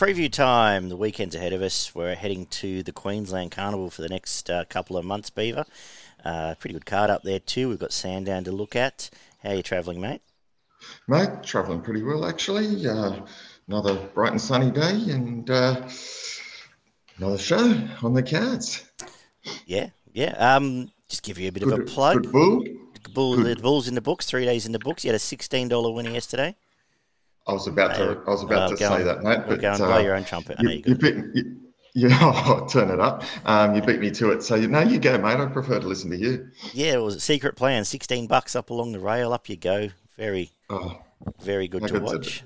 preview time. The weekend's ahead of us. We're heading to the Queensland Carnival for the next uh, couple of months, Beaver. Uh, pretty good card up there too. We've got Sandown to look at. How are you travelling, mate? Mate, travelling pretty well actually. Uh, another bright and sunny day and uh, another show on the cards. Yeah, yeah. Um, just give you a bit good, of a plug. Good bull. Bull, good. The bull's in the books. Three days in the books. You had a sixteen dollar winner yesterday. I was about to. I was about to say on, that, mate. But go and blow uh, your own trumpet. You, you, you, you, yeah, I'll turn it up. Um, you beat me to it. So, you, no, you go, mate. I prefer to listen to you. Yeah, it was a secret plan. 16 bucks up along the rail. Up you go. Very, oh, very good to watch.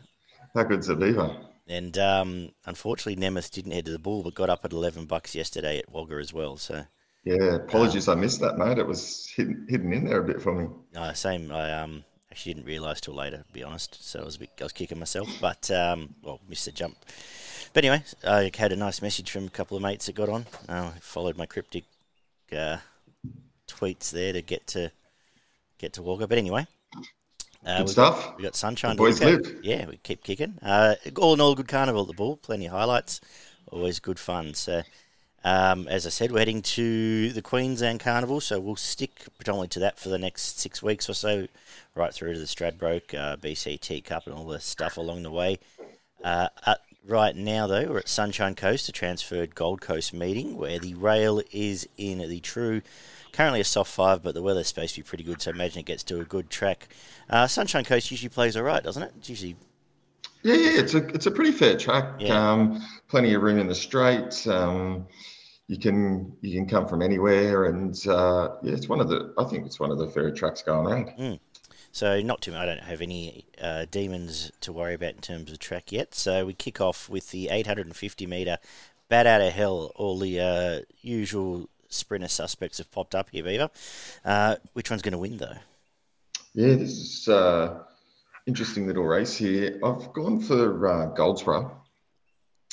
how good's it, Beaver? And um, unfortunately, Nemeth didn't head to the bull, but got up at 11 bucks yesterday at Wagga as well. So, yeah, apologies, um, I missed that, mate. It was hidden, hidden in there a bit for me. No, same. I um, actually didn't realise till later, to be honest. So I was a bit, I was kicking myself, but um, well, missed the jump. But anyway, I had a nice message from a couple of mates that got on. Uh, followed my cryptic uh, tweets there to get to get to Wagga. But anyway, uh, good stuff. Got, we got sunshine. boys live. Yeah, we keep kicking. Uh, all in all, good carnival at the ball. Plenty of highlights. Always good fun. So, um, as I said, we're heading to the Queensland Carnival, so we'll stick predominantly to that for the next six weeks or so, right through to the Stradbroke, uh, BCT Cup, and all the stuff along the way. Uh, Right now, though, we're at Sunshine Coast, a transferred Gold Coast meeting where the rail is in the true, currently a soft five, but the weather's supposed to be pretty good, so imagine it gets to a good track. Uh, Sunshine Coast usually plays all right, doesn't it? It's usually. Yeah, yeah, it's a it's a pretty fair track. Yeah. Um, plenty of room in the straight. Um, you can you can come from anywhere, and uh, yeah, it's one of the I think it's one of the fairer tracks going around. Mm. So not too. I don't have any uh, demons to worry about in terms of track yet. So we kick off with the 850 metre bat out of hell. All the uh, usual sprinter suspects have popped up here, Beaver. Uh, which one's going to win though? Yeah, this is uh, interesting little race here. I've gone for uh, Goldsboro.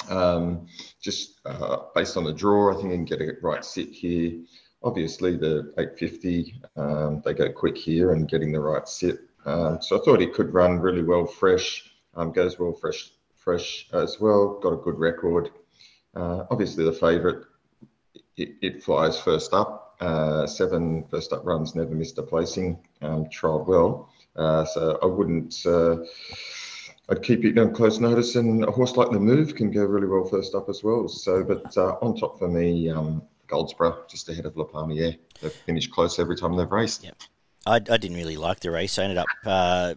Um, just uh, based on the draw, I think I can get a right sit here. Obviously the 850 um, they go quick here and getting the right sit. Um, so i thought he could run really well fresh um, goes well fresh fresh as well. Got a good record. Uh, obviously the favorite it, it, flies first up. Uh, seven first up runs never missed a placing um, tried well. Uh, so i wouldn't uh, I'd keep it on close notice, and a horse like the Move can go really well first up as well. So, but uh, on top for me, um, Goldsboro, just ahead of La Palmiere. They've finished close every time they've raced. Yep. I, I didn't really like the race. I ended up uh,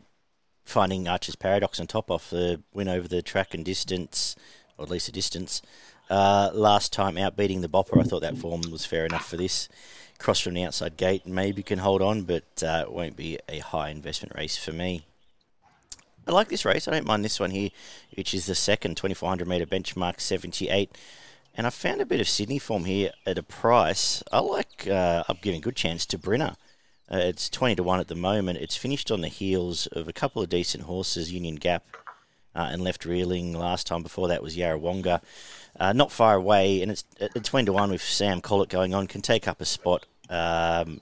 finding Archer's Paradox on top off the win over the track and distance, or at least the distance. Uh, last time out beating the Bopper, I thought that form was fair enough for this. Cross from the outside gate, maybe can hold on, but uh, it won't be a high investment race for me. I like this race. I don't mind this one here, which is the second 2400 metre benchmark 78. And I found a bit of Sydney form here at a price. I like, uh, I'm giving good chance to Brynner. Uh, it's 20 to 1 at the moment. It's finished on the heels of a couple of decent horses, Union Gap uh, and Left Reeling. Last time before that was Yarrawonga. Uh, not far away, and it's at 20 to 1 with Sam Collett going on, can take up a spot um,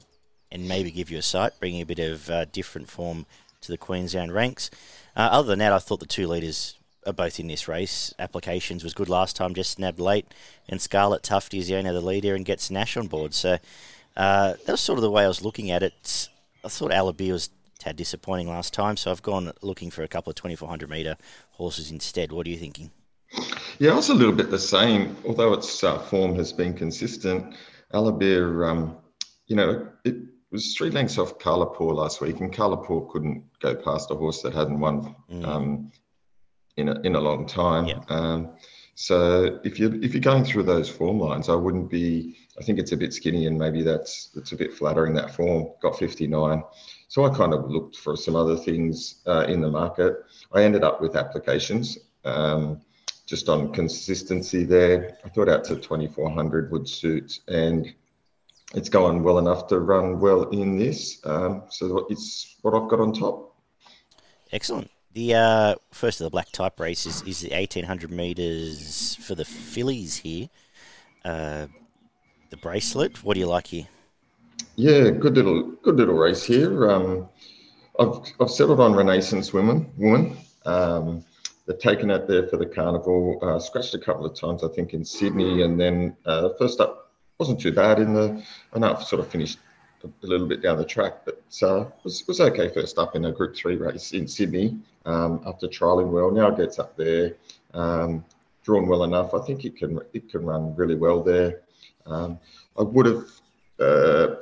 and maybe give you a sight, bringing a bit of uh, different form to the Queensland ranks. Uh, other than that, I thought the two leaders are both in this race. Applications was good last time, just snapped late, and Scarlet Tufty is the only other leader and gets Nash on board. So uh, that was sort of the way I was looking at it. I thought Alabia was tad disappointing last time, so I've gone looking for a couple of 2400 metre horses instead. What are you thinking? Yeah, I was a little bit the same. Although its uh, form has been consistent, Alabia, um, you know, it was three lengths off Carlapaw last week, and Carlapaw couldn't go past a horse that hadn't won mm. um, in a, in a long time. Yeah. Um, so if you if you're going through those form lines, I wouldn't be. I think it's a bit skinny, and maybe that's that's a bit flattering. That form got 59. So I kind of looked for some other things uh, in the market. I ended up with applications. Um, just on consistency there, I thought out to 2400 would suit, and it's going well enough to run well in this. Um, so it's what I've got on top. Excellent. The uh, first of the black type races is the 1800 metres for the fillies here. Uh, the bracelet. What do you like here? Yeah, good little good little race here. Um, I've I've settled on Renaissance Woman. Woman. Um, they've taken it there for the carnival. Uh, scratched a couple of times, I think, in Sydney, and then uh, first up wasn't too bad in the. I know I've sort of finished a little bit down the track, but uh, was was okay first up in a Group Three race in Sydney um, after trialing well. Now it gets up there, um, drawn well enough. I think it can it can run really well there. Um, I would have uh,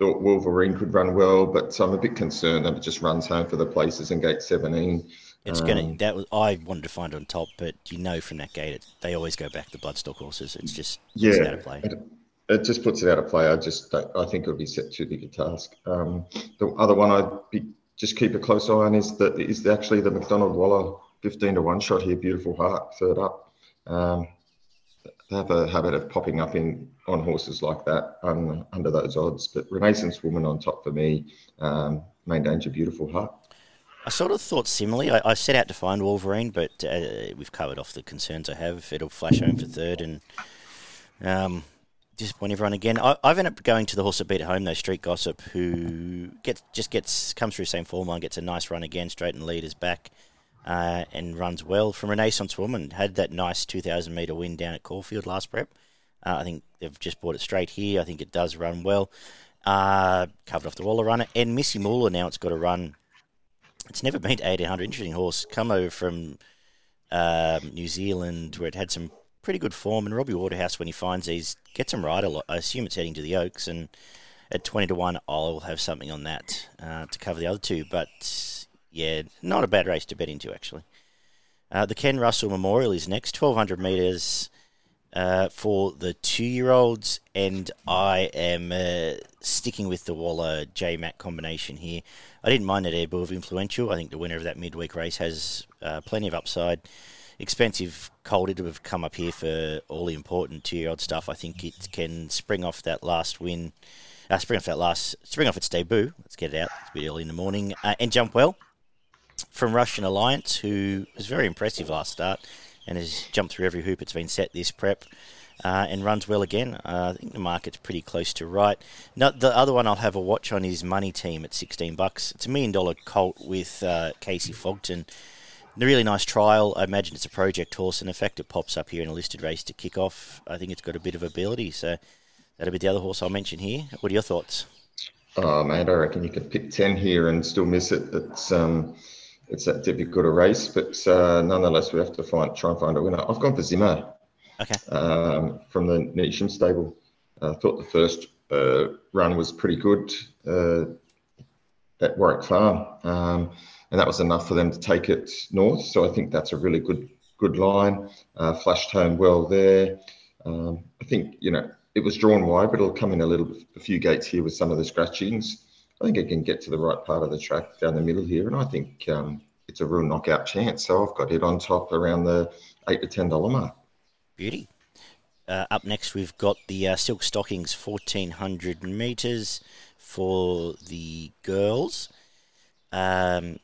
thought Wolverine could run well, but I'm a bit concerned that it just runs home for the places in gate 17. It's gonna. Um, that was I wanted to find on top, but you know from that gate, it, they always go back to bloodstock horses. It's just yeah, it's out of play. It, it, just puts it out of play. I just I think it would be set too big a task. Um, the other one I'd be just keep a close eye on is that is actually the McDonald Waller 15 to one shot here. Beautiful heart third up. Um, they have a habit of popping up in on horses like that um, under those odds. But Renaissance Woman on top for me, um, main danger, beautiful heart. I sort of thought similarly. I, I set out to find Wolverine, but uh, we've covered off the concerns I have. It'll flash home for third and um, disappoint everyone again. I, have ended up going to the horse that beat home, though, Street Gossip, who gets just gets comes through the same form line, gets a nice run again, straight and leaders back uh, and runs well from Renaissance Woman. Had that nice 2,000 metre win down at Caulfield last prep. Uh, I think they've just brought it straight here. I think it does run well. Uh, covered off the Waller runner. And Missy Moolah now it's got a run. It's never been to 1800. Interesting horse. Come over from um, New Zealand where it had some pretty good form. And Robbie Waterhouse, when he finds these, gets them right a lot. I assume it's heading to the Oaks. And at 20 to 1, I'll have something on that uh, to cover the other two. But yeah, not a bad race to bet into, actually. Uh, the Ken Russell Memorial is next, 1200 metres uh, for the two year olds, and I am uh, sticking with the Waller J Mac combination here. I didn't mind that Airbull of influential. I think the winner of that midweek race has uh, plenty of upside. Expensive cold to have come up here for all the important two year old stuff. I think it can spring off that last win. Uh, spring off that last, spring off its debut. Let's get it out. It's a bit early in the morning. Uh, and jump well from Russian Alliance, who was very impressive last start and has jumped through every hoop it's been set this prep. Uh, and runs well again. Uh, I think the market's pretty close to right. Now, the other one I'll have a watch on is Money Team at 16 bucks. It's a million dollar colt with uh, Casey Fogton. A really nice trial. I imagine it's a project horse, and in fact, it pops up here in a listed race to kick off. I think it's got a bit of ability, so that'll be the other horse I'll mention here. What are your thoughts? Oh, mate, I reckon you could pick 10 here and still miss it. It's. Um it's that difficult a race, but uh, nonetheless, we have to find try and find a winner. I've gone for Zimmer. Okay. Um, from the Neesham stable. I thought the first uh, run was pretty good uh, at Warwick Farm, um, and that was enough for them to take it north. So I think that's a really good good line. Uh, flashed home well there. Um, I think you know it was drawn wide, but it'll come in a little a few gates here with some of the scratchings. I think it can get to the right part of the track down the middle here, and I think um, it's a real knockout chance. So I've got it on top around the eight to ten dollar mark. Beauty. Uh, up next, we've got the uh, Silk Stockings 1400 metres for the girls. Um,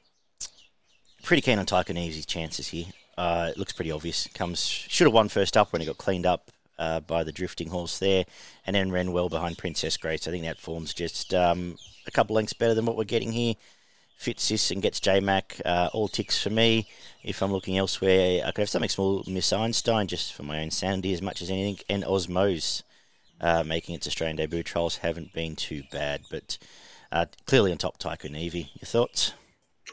pretty keen on Nevesy's chances here. Uh, it looks pretty obvious. Comes should have won first up when it got cleaned up uh, by the drifting horse there, and then ran well behind Princess Grace. I think that form's just um, a couple lengths better than what we're getting here. Fits this and gets J Mac. Uh, all ticks for me. If I'm looking elsewhere, I could have something small, Miss Einstein, just for my own sanity as much as anything. And Osmose uh, making its Australian debut trials haven't been too bad, but uh, clearly on top, Tycoon Evie. Your thoughts?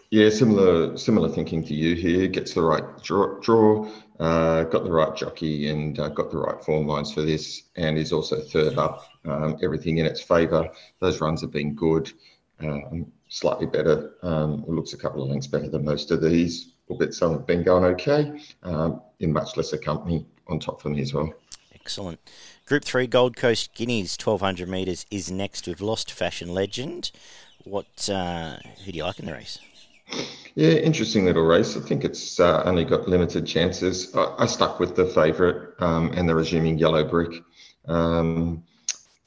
Yeah, similar similar thinking to you here. Gets the right draw, draw uh, got the right jockey, and uh, got the right form lines for this, and is also third up. Um, everything in its favour. Those runs have been good. Um, slightly better. Um, it looks a couple of lengths better than most of these. Albeit some have been going okay um, in much lesser company on top for me as well. Excellent. Group three Gold Coast Guineas, 1200 metres is next with Lost Fashion Legend. What uh, who do you like in the race? Yeah, interesting little race. I think it's uh, only got limited chances. I, I stuck with the favourite um, and the resuming yellow brick. Um,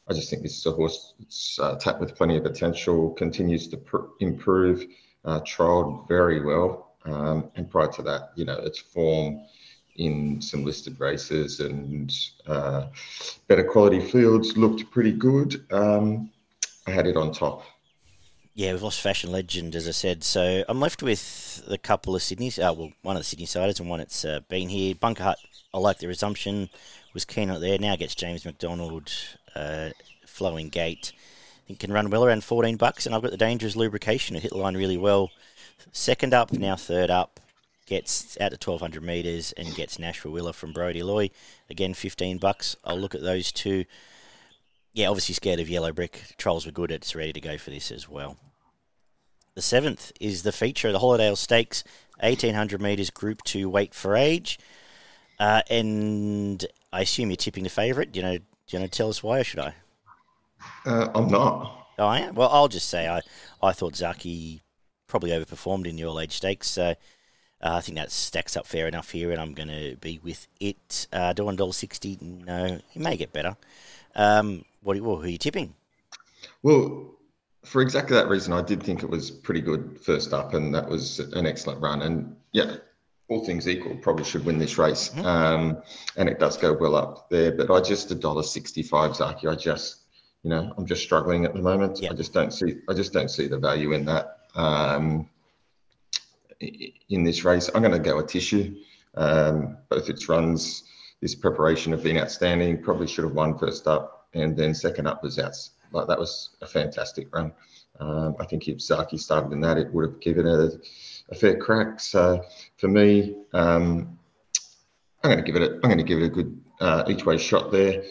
I just think this is a horse that's uh, tapped with plenty of potential, continues to pr- improve, uh, trialled very well. Um, and prior to that, you know, its form in some listed races and uh, better quality fields looked pretty good. Um, I had it on top. Yeah, we've lost Fashion Legend, as I said. So I'm left with a couple of Sydney's. Uh, well, one of the Sydney siders and one that's uh, been here. Bunker Hut, I like the resumption. Was keen on it there. Now gets James McDonald, uh, Flowing Gate. He can run well around 14 bucks. And I've got the Dangerous Lubrication who hit the line really well. Second up, now third up. Gets out to 1200 metres and gets Nash Rawiller from Brody Loy. Again, 15 bucks. I'll look at those two yeah, obviously scared of Yellow Brick. Trolls were good. It's ready to go for this as well. The seventh is the feature the Hollindale Stakes, 1800 metres Group 2 weight for age. Uh, and I assume you're tipping the favourite. You know, do you want to tell us why, or should I? Uh, I'm not. Oh, I am? Well, I'll just say I, I thought Zaki probably overperformed in the all age stakes. So uh, I think that stacks up fair enough here, and I'm going to be with it. Uh, do $1.60? No, it may get better. Um, what, Well, who are you tipping? Well, for exactly that reason, I did think it was pretty good first up, and that was an excellent run. And yeah, all things equal, probably should win this race. Mm-hmm. Um, and it does go well up there. But I just a dollar sixty-five, Zaki. I just, you know, I'm just struggling at the moment. Yep. I just don't see, I just don't see the value in that. Um, in this race, I'm going to go a tissue. Um, both its runs, this preparation have been outstanding. Probably should have won first up and then second up was out. Like that was a fantastic run. Um, I think if Zaki started in that, it would have given it a, a fair crack. So for me, um, I'm going to give it. A, I'm going to give it a good uh, each way shot there.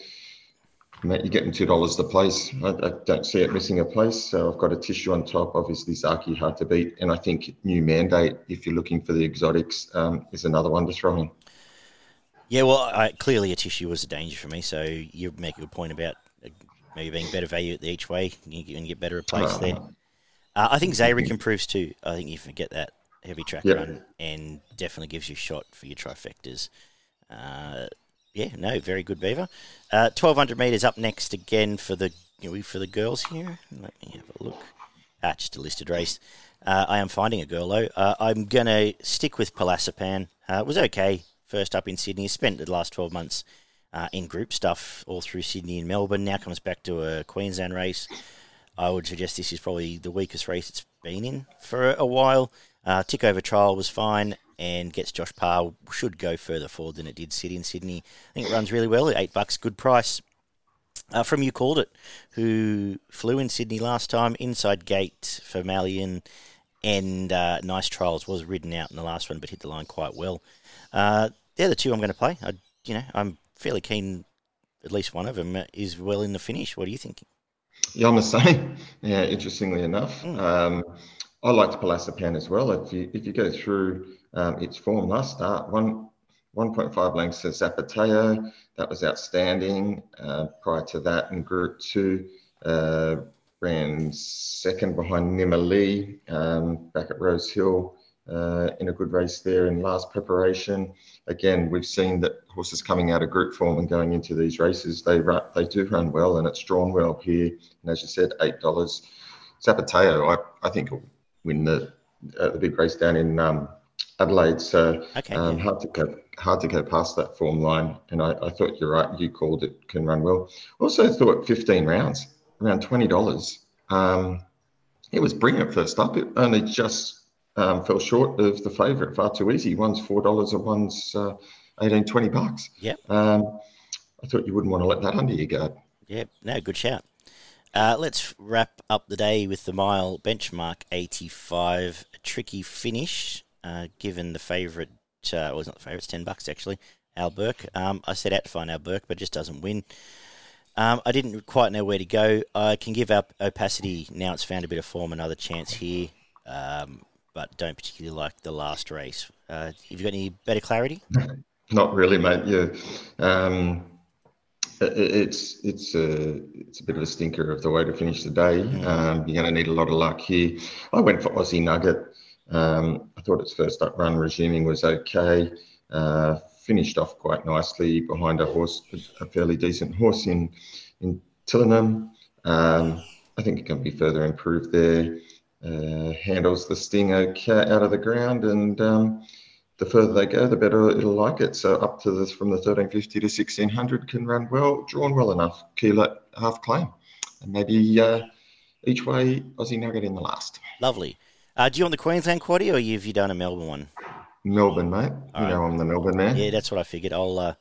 Mate, you're getting two dollars the place. I, I, don't see it missing a place. So I've got a tissue on top. Obviously, Zaki hard to beat, and I think new mandate. If you're looking for the exotics, um, is another one to throw in. Yeah, well, I, clearly a tissue was a danger for me. So you make a good point about uh, maybe being better value at the each way you can get better replaced there. Uh, I think Zayrick improves too. I think you forget that heavy track yep. run and definitely gives you a shot for your trifectas. Uh, yeah, no, very good Beaver. Uh, Twelve hundred meters up next again for the for the girls here. Let me have a look. Ah, just a listed race. Uh, I am finding a girl though. Uh, I'm gonna stick with Palaisipan. Uh, it was okay first up in Sydney. Spent the last 12 months uh, in group stuff all through Sydney and Melbourne. Now comes back to a Queensland race. I would suggest this is probably the weakest race it's been in for a while. Uh, tick over trial was fine and gets Josh Parr. Should go further forward than it did sit in Sydney. I think it runs really well. Eight bucks, good price. Uh, from you called it, who flew in Sydney last time, inside gate for Malian, and uh, nice trials was ridden out in the last one, but hit the line quite well. Uh, they're the two I'm going to play. I, you know, I'm fairly keen. At least one of them is well in the finish. What are you thinking? Yeah, I'm the same. Yeah, interestingly enough, mm. um, I liked Palaisipan as well. If you if you go through um, its form last start, one 1.5 lengths to Zapateo, that was outstanding. Uh, prior to that, in Group Two, uh, ran second behind Nimalee um, back at Rose Hill uh, in a good race there in last preparation. Again, we've seen that horses coming out of group form and going into these races, they run, they do run well, and it's drawn well here. And as you said, eight dollars. Zapateo, I, I think will win the uh, the big race down in um, Adelaide. So okay, um, yeah. hard to go hard to go past that form line. And I, I, thought you're right. You called it can run well. Also thought 15 rounds, around twenty dollars. Um, it was brilliant first up. It only just um, fell short of the favourite far too easy. One's four dollars and one's uh, 18, 20 bucks. Yeah. Um, I thought you wouldn't want to let that under your guard. Yeah. No, good shout. Uh, let's wrap up the day with the mile benchmark 85. A tricky finish, uh, given the favourite, uh, well, not the favourite, it's 10 bucks actually, Al Burke. Um, I set out to find Al Burke, but just doesn't win. Um, I didn't quite know where to go. I can give up opacity now it's found a bit of form, another chance here. Um, but don't particularly like the last race. Uh, have you got any better clarity? Not really, mate. Yeah, um, it's it's a it's a bit of a stinker of the way to finish the day. Um, you're going to need a lot of luck here. I went for Aussie Nugget. Um, I thought its first up run resuming was okay. Uh, finished off quite nicely behind a horse, a fairly decent horse in in Tillingham. Um, I think it can be further improved there uh, handles the sting okay out of the ground, and um, the further they go, the better it'll like it. So up to this from the 1350 to 1600 can run well, drawn well enough. Kilo half claim, and maybe uh, each way, Aussie Nugget in the last. Lovely. Uh, do you want the Queensland quaddy or have you done a Melbourne one? Melbourne, mate. All you right. know I'm the Melbourne man. Yeah, that's what I figured. I'll uh,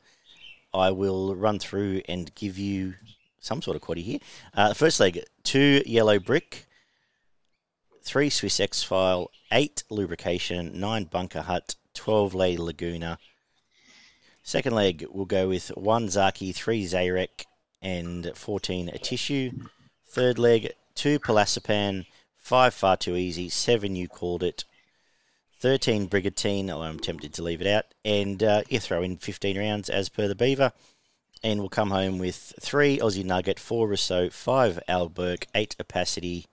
I will run through and give you some sort of quaddy here. Uh, first leg, two yellow brick, three Swiss X file, eight lubrication, nine bunker hut, twelve lay Laguna. Second leg, we'll go with one Zaki, three Zarek, and fourteen a tissue. Third leg, two Palaisipan, five far too easy, seven you called it, 13 Brigantine, although I'm tempted to leave it out, and uh, you throw in 15 rounds as per the Beaver, and we'll come home with three Aussie Nugget, four Rousseau, five Alberg, eight Opacity,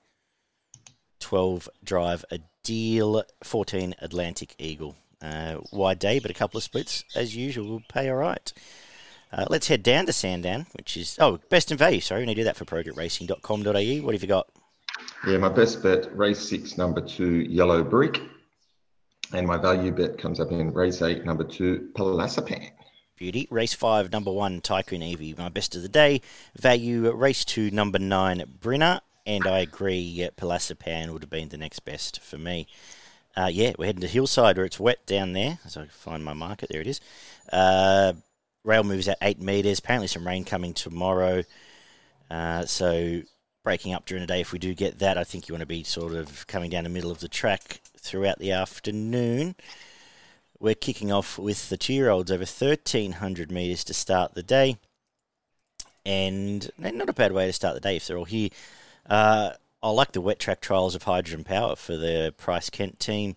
12 Drive a Deal, 14 Atlantic Eagle. Uh, wide day, but a couple of splits as usual will pay all right. Uh, let's head down to Sandown, which is oh best in value. Sorry, we need to do that for progroupracing.com.au. What have you got? Yeah, my best bet race six, number two, Yellow Brick. And my value bet comes up in race eight, number two, Palaisipan. Beauty. Race five, number one, Tycoon Evie, my best of the day. Value, race two, number nine, Brynner. And I agree, Palaisipan would have been the next best for me. Uh, yeah, we're heading to Hillside where it's wet down there. As I find my market, there it is. Uh, rail moves at eight metres. Apparently, some rain coming tomorrow. Uh, so breaking up during the day. If we do get that, I think you want to be sort of coming down the middle of the track throughout the afternoon. We're kicking off with the two year olds over 1,300 metres to start the day. And not a bad way to start the day if they're all here. Uh, I like the wet track trials of Hydrogen Power for the Price Kent team.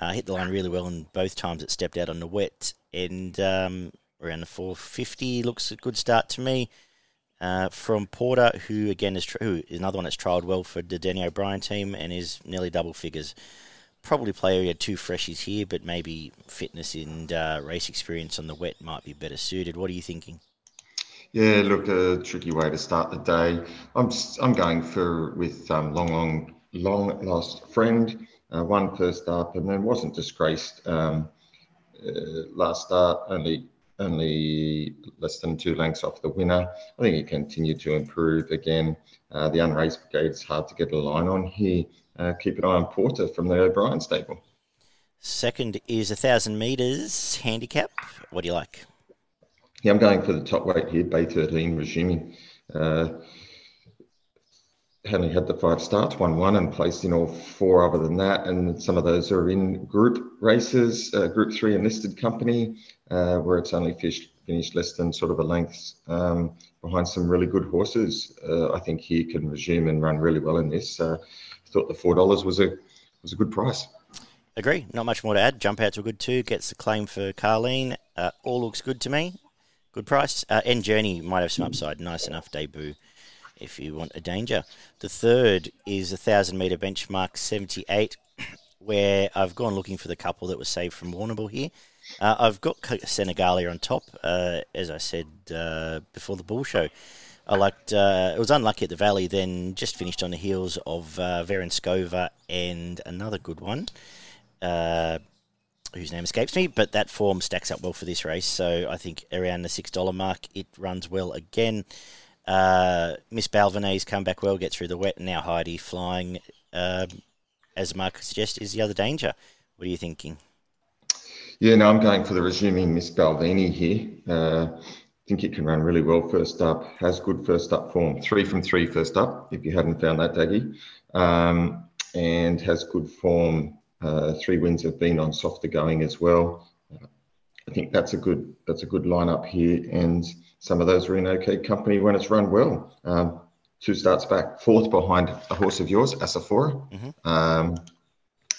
Uh, hit the line really well, and both times it stepped out on the wet. And um, around the 450 looks a good start to me. Uh, from Porter, who again is, who is another one that's trialled well for the Danny O'Brien team and is nearly double figures. Probably play had two freshies here, but maybe fitness and uh, race experience on the wet might be better suited. What are you thinking? Yeah, look, a tricky way to start the day. I'm I'm going for with um, long, long, long lost friend. Uh, one first up, and then wasn't disgraced um, uh, last start. Only only less than two lengths off the winner. I think he continued to improve again. Uh, the unraced brigade is hard to get a line on here. Uh, keep an eye on Porter from the O'Brien stable. Second is a thousand metres handicap. What do you like? Yeah, I'm going for the top weight here, Bay 13 resuming. Uh, only had the five starts, won one and placed in all four other than that. And some of those are in group races, uh, group three enlisted company, uh, where it's only finished, finished less than sort of a length um, behind some really good horses. Uh, I think he can resume and run really well in this. Uh, I thought the four dollars was a was a good price. Agree. Not much more to add. Jump out to a good two. Gets the claim for Carleen. Uh, all looks good to me. Good price. Uh, End Journey might have some upside. Nice enough debut if you want a danger. The third is a thousand meter benchmark 78, where I've gone looking for the couple that was saved from Warrnambool here. Uh, I've got Senegalia on top, uh, as I said uh, before the bull show. I liked. Uh, it was unlucky at the Valley, then just finished on the heels of uh, Verenskova and another good one, uh, whose name escapes me. But that form stacks up well for this race, so I think around the six dollar mark, it runs well again. Uh, Miss Balvanese come back well, get through the wet, and now Heidi flying, um, as Mark suggests, is the other danger. What are you thinking? Yeah, no, I'm going for the resuming Miss Balvini here. Uh, I think it can run really well first up, has good first up form. Three from three first up, if you hadn't found that, Daggy. Um, and has good form. Uh, three wins have been on softer going as well. I think that's a good that's a good lineup here. And some of those are in okay company when it's run well. Um, two starts back, fourth behind a horse of yours, Asafora. Mm-hmm. Um,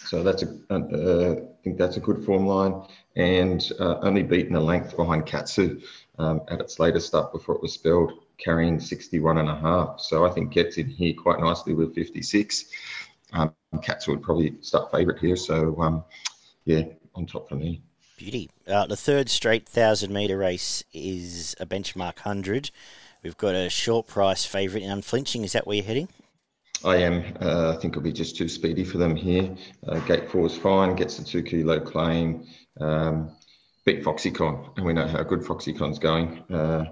so that's a, uh, I think that's a good form line, and uh, only beaten a length behind Katsu um, at its latest start before it was spelled, carrying 61 and a half. So I think gets in here quite nicely with 56. Um, Katsu would probably start favourite here. So um, yeah, on top for me. Beauty. Uh, the third straight 1,000 metre race is a benchmark 100. We've got a short price favourite in Unflinching. Is that where you're heading? I am. Uh, I think it'll be just too speedy for them here. Uh, gate four is fine, gets the two kilo claim. Um, beat Foxycon, and we know how good Foxycon's going. Uh,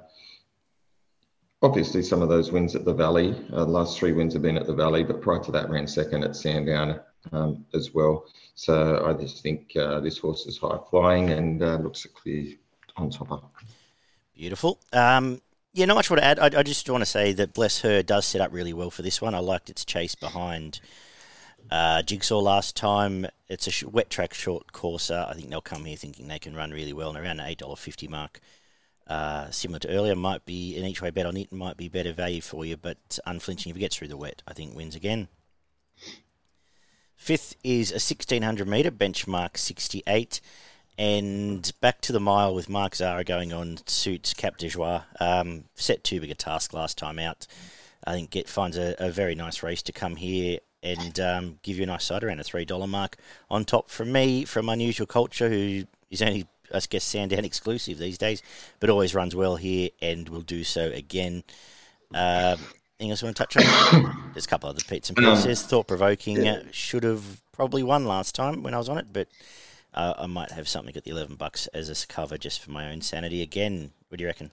obviously some of those wins at the Valley. Uh, the last three wins have been at the Valley, but prior to that, ran second at Sandown um, as well. So I just think uh, this horse is high flying and uh, looks a clear on topper. Beautiful. Um, yeah, not much more to add. I, I, just want to say that Bless Her does set up really well for this one. I liked its chase behind uh, Jigsaw last time. It's a sh- wet track short courser. I think they'll come here thinking they can run really well and around the $8.50 mark. Uh, similar to earlier, might be an each way bet on it, might be better value for you, but unflinching if it gets through the wet, I think wins again. Fifth is a 1600 metre benchmark 68. And back to the mile with Mark Zahra going on suits Cap de Joie. Um, set too big a task last time out. I think it finds a, a very nice race to come here and um, give you a nice side around a $3 mark. On top from me, from Unusual Culture, who is only, I guess, Sandown exclusive these days, but always runs well here and will do so again. Um, anything else you want to touch on? There's a couple other pits and pieces. Thought provoking. Yeah. Should have probably won last time when I was on it, but uh, I might have something at the 11 bucks as a cover just for my own sanity again. What do you reckon?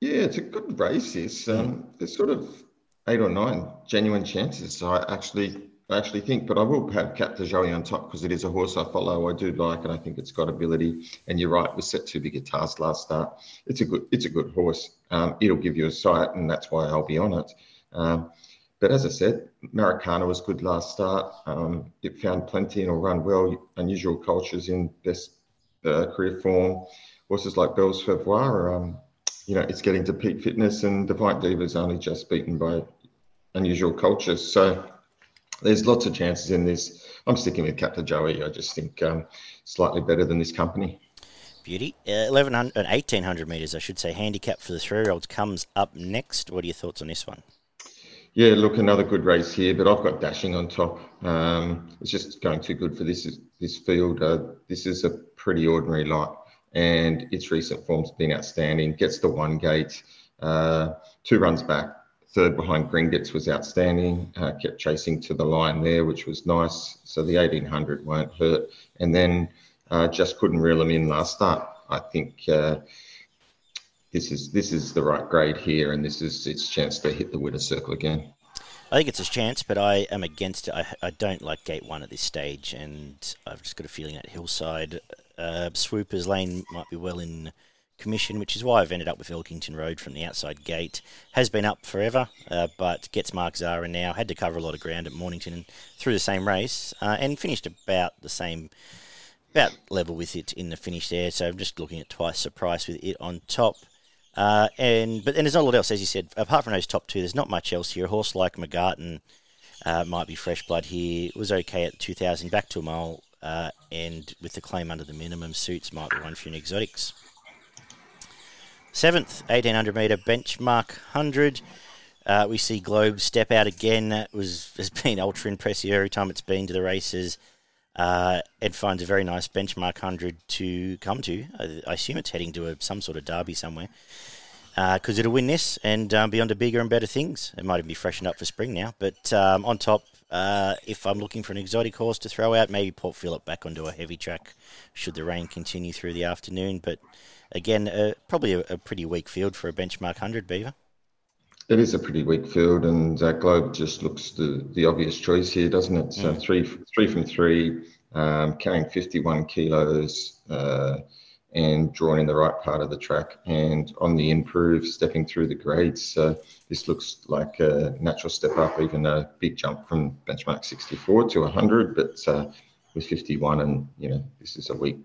Yeah, it's a good race. It's, um, there's sort of eight or nine genuine chances. So I actually I actually think, but I will have Captain Joie on top because it is a horse I follow. I do like, and I think it's got ability. And you're right, we set too big task last start. It's a good, it's a good horse. Um, it'll give you a sight, and that's why I'll be on it. Um, but as I said, Maracana was good last start. Um, it found plenty and will run well. Unusual cultures in best uh, career form. Horses like Bell's Favre, um, you know, it's getting to peak fitness, and Defiant Diva's only just beaten by Unusual Cultures. So there's lots of chances in this. I'm sticking with Captain Joey. I just think um, slightly better than this company. Beauty. Uh, 1100, 1800 metres, I should say. Handicap for the three year olds comes up next. What are your thoughts on this one? Yeah, look, another good race here, but I've got dashing on top. Um, it's just going too good for this this field. Uh, this is a pretty ordinary lot, and its recent form's been outstanding. Gets the one gate, uh, two runs back, third behind Gringotts was outstanding. Uh, kept chasing to the line there, which was nice. So the 1800 won't hurt, and then uh, just couldn't reel him in last start. I think uh, this is this is the right grade here, and this is its chance to hit the winner circle again. I think it's a chance, but I am against it. I, I don't like Gate One at this stage, and I've just got a feeling that Hillside uh, Swoopers Lane might be well in commission, which is why I've ended up with Elkington Road from the outside gate. Has been up forever, uh, but gets Mark Zahra now. Had to cover a lot of ground at Mornington through the same race, uh, and finished about the same about level with it in the finish there. So I'm just looking at twice the price with it on top. Uh, and but then there's not a lot else, as you said. Apart from those top two, there's not much else here. A horse like McGarton uh, might be fresh blood here. It was okay at 2,000, back to a mile, uh, and with the claim under the minimum, suits might be one for your exotics. Seventh, 1800 metre benchmark 100. Uh, we see Globe step out again. That was has been ultra impressive every time it's been to the races. Uh, Ed finds a very nice benchmark 100 to come to. I, I assume it's heading to a, some sort of derby somewhere. Because uh, it'll win this and um, be on to bigger and better things. It might even be freshened up for spring now. But um, on top, uh, if I'm looking for an exotic horse to throw out, maybe Port Phillip back onto a heavy track should the rain continue through the afternoon. But again, uh, probably a, a, pretty weak field for a benchmark 100, Beaver. It is a pretty weak field, and uh, Globe just looks the, the obvious choice here, doesn't it? So mm. three three from three, um, carrying 51 kilos, uh, and drawn in the right part of the track, and on the improve, stepping through the grades. So this looks like a natural step up, even a big jump from benchmark 64 to 100, but uh, with 51, and you know this is a weak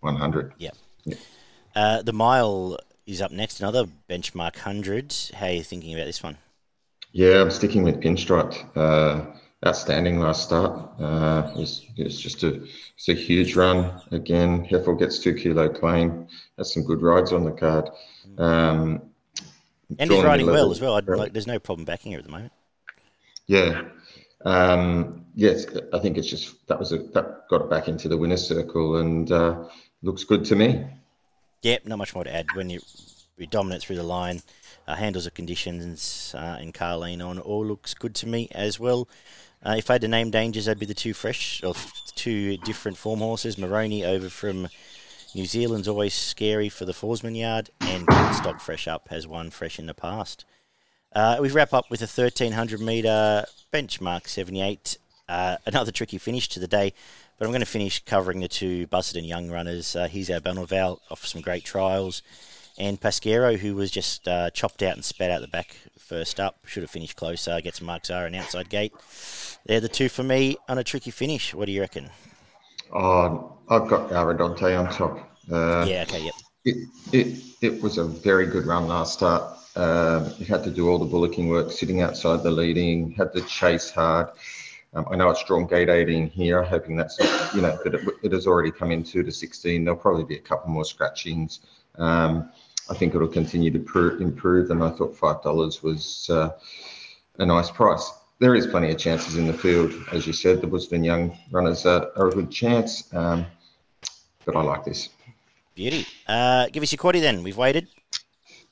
100. Yeah. yeah. Uh, the mile is up next. Another benchmark hundred. How are you thinking about this one? Yeah, I'm sticking with Pinstripe. Uh, outstanding last start. Uh, it, was, it was just a it's a huge run again. Heffel gets two kilo claim. Has some good rides on the card. Um, and he's riding well as well. Like, there's no problem backing her at the moment. Yeah. Um, yes, I think it's just that was a that got back into the winner's circle and uh, looks good to me. Yep, not much more to add. When you, you're dominant through the line, uh, handles of conditions, uh, and Carleen on all looks good to me as well. Uh, if I had to name dangers, that'd be the two fresh or two different form horses. Maroney over from New Zealand's always scary for the Forsman yard, and Stock Fresh Up has won fresh in the past. Uh, we wrap up with a 1300 metre benchmark 78. Uh, another tricky finish to the day, but I'm going to finish covering the two Busuttin Young runners. Uh, he's our Bonneval off some great trials, and Pasquero, who was just uh, chopped out and spat out the back first up. Should have finished closer. Gets marks are an outside gate. They're the two for me on a tricky finish. What do you reckon? Oh, I've got Our Redente on top. Uh, yeah, okay, yep. It, it, it was a very good run last start. Um, you had to do all the bullocking work, sitting outside the leading, had to chase hard. Um, I know it's drawn gate 18 here, hoping that's, you know, but it, it, has already come in 2 to 16. There'll probably be a couple more scratchings. Um, I think it'll continue to pr- improve, and I thought $5 was uh, a nice price. There is plenty of chances in the field. As you said, the Busuttin Young runners are, are a good chance, um, but I like this. Beauty. Uh, give us your quaddy then. We've waited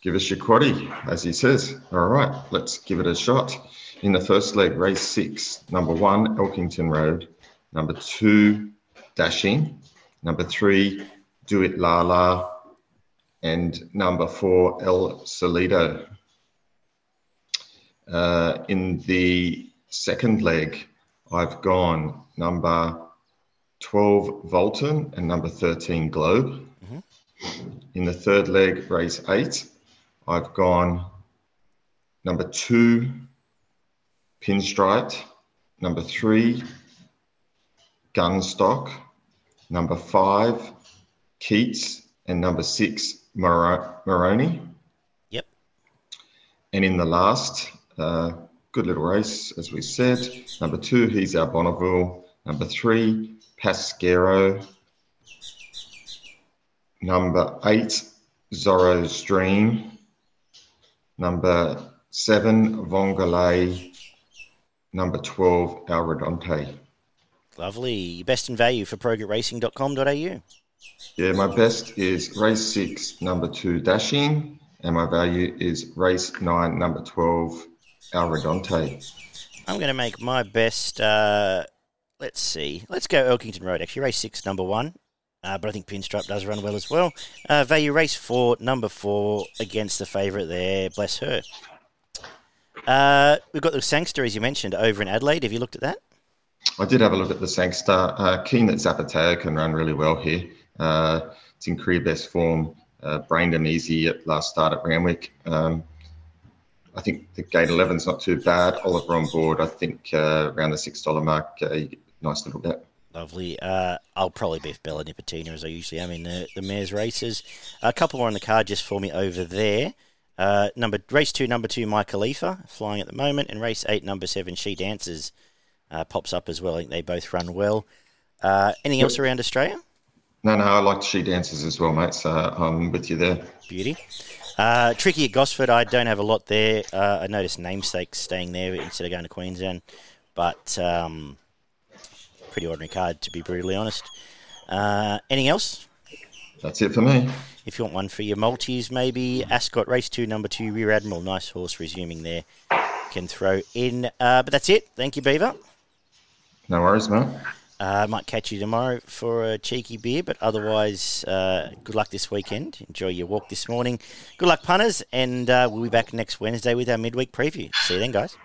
give us your quaddy, as he says. All right, let's give it a shot. In the first leg, race six, number one, Elkington Road. Number two, Dashing. Number three, Do It La La. And number four, El Solido. Uh, in the second leg, I've gone number 12, Volton, and number 13, Globe. Mm-hmm. In the third leg, race eight, I've gone number two, Pinstripe, number three, Gunstock, number five, Keats, and number six, Mar- Moroni. Yep. And in the last, uh, good little race, as we said. Number two, he's our Bonneville. Number three, Pasquero. Number eight, Zorro's Dream. Number seven, Vongole. Number 12, Our Redente. Lovely. Best in value for progroupracing.com.au. Yeah, my best is race six, number two, Dashing. And my value is race nine, number 12, Alredonte. I'm going to make my best. Uh, let's see. Let's go Elkington Road. Actually, race six, number one. Uh, but I think Pinstripe does run well as well. Uh, value race four, number four, against the favourite there. Bless her. Uh, we've got the Sangster, as you mentioned, over in Adelaide. Have you looked at that? I did have a look at the Sangster. Uh, keen that Zapateo can run really well here. Uh, it's in career best form. Uh, brained him easy at last start at Randwick. Um, I think the gate 11 is not too bad. Oliver on board, I think uh, around the $6 mark, uh, nice little bet. Lovely. Uh, I'll probably be Bella Nipotina as I usually am in the, the mares races. A couple more on the card just for me over there. Uh, number race two, number two, My Khalifa flying at the moment, and race eight, number seven, She Dances uh, pops up as well. I think they both run well. Uh, anything else around Australia? No, no, I like She Dances as well, mate. So I'm with you there. Beauty. Uh, tricky at Gosford. I don't have a lot there. Uh, I noticed namesakes staying there instead of going to Queensland, but. Um, pretty ordinary card, to be brutally honest. Uh, anything else? That's it for me. If you want one for your multis, maybe Ascot Race 2, number 2, Rear Admiral. Nice horse resuming there. Can throw in. Uh, but that's it. Thank you, Beaver. No worries, man. I uh, might catch you tomorrow for a cheeky beer, but otherwise, uh, good luck this weekend. Enjoy your walk this morning. Good luck, punters, and uh, we'll be back next Wednesday with our midweek preview. See you then, guys.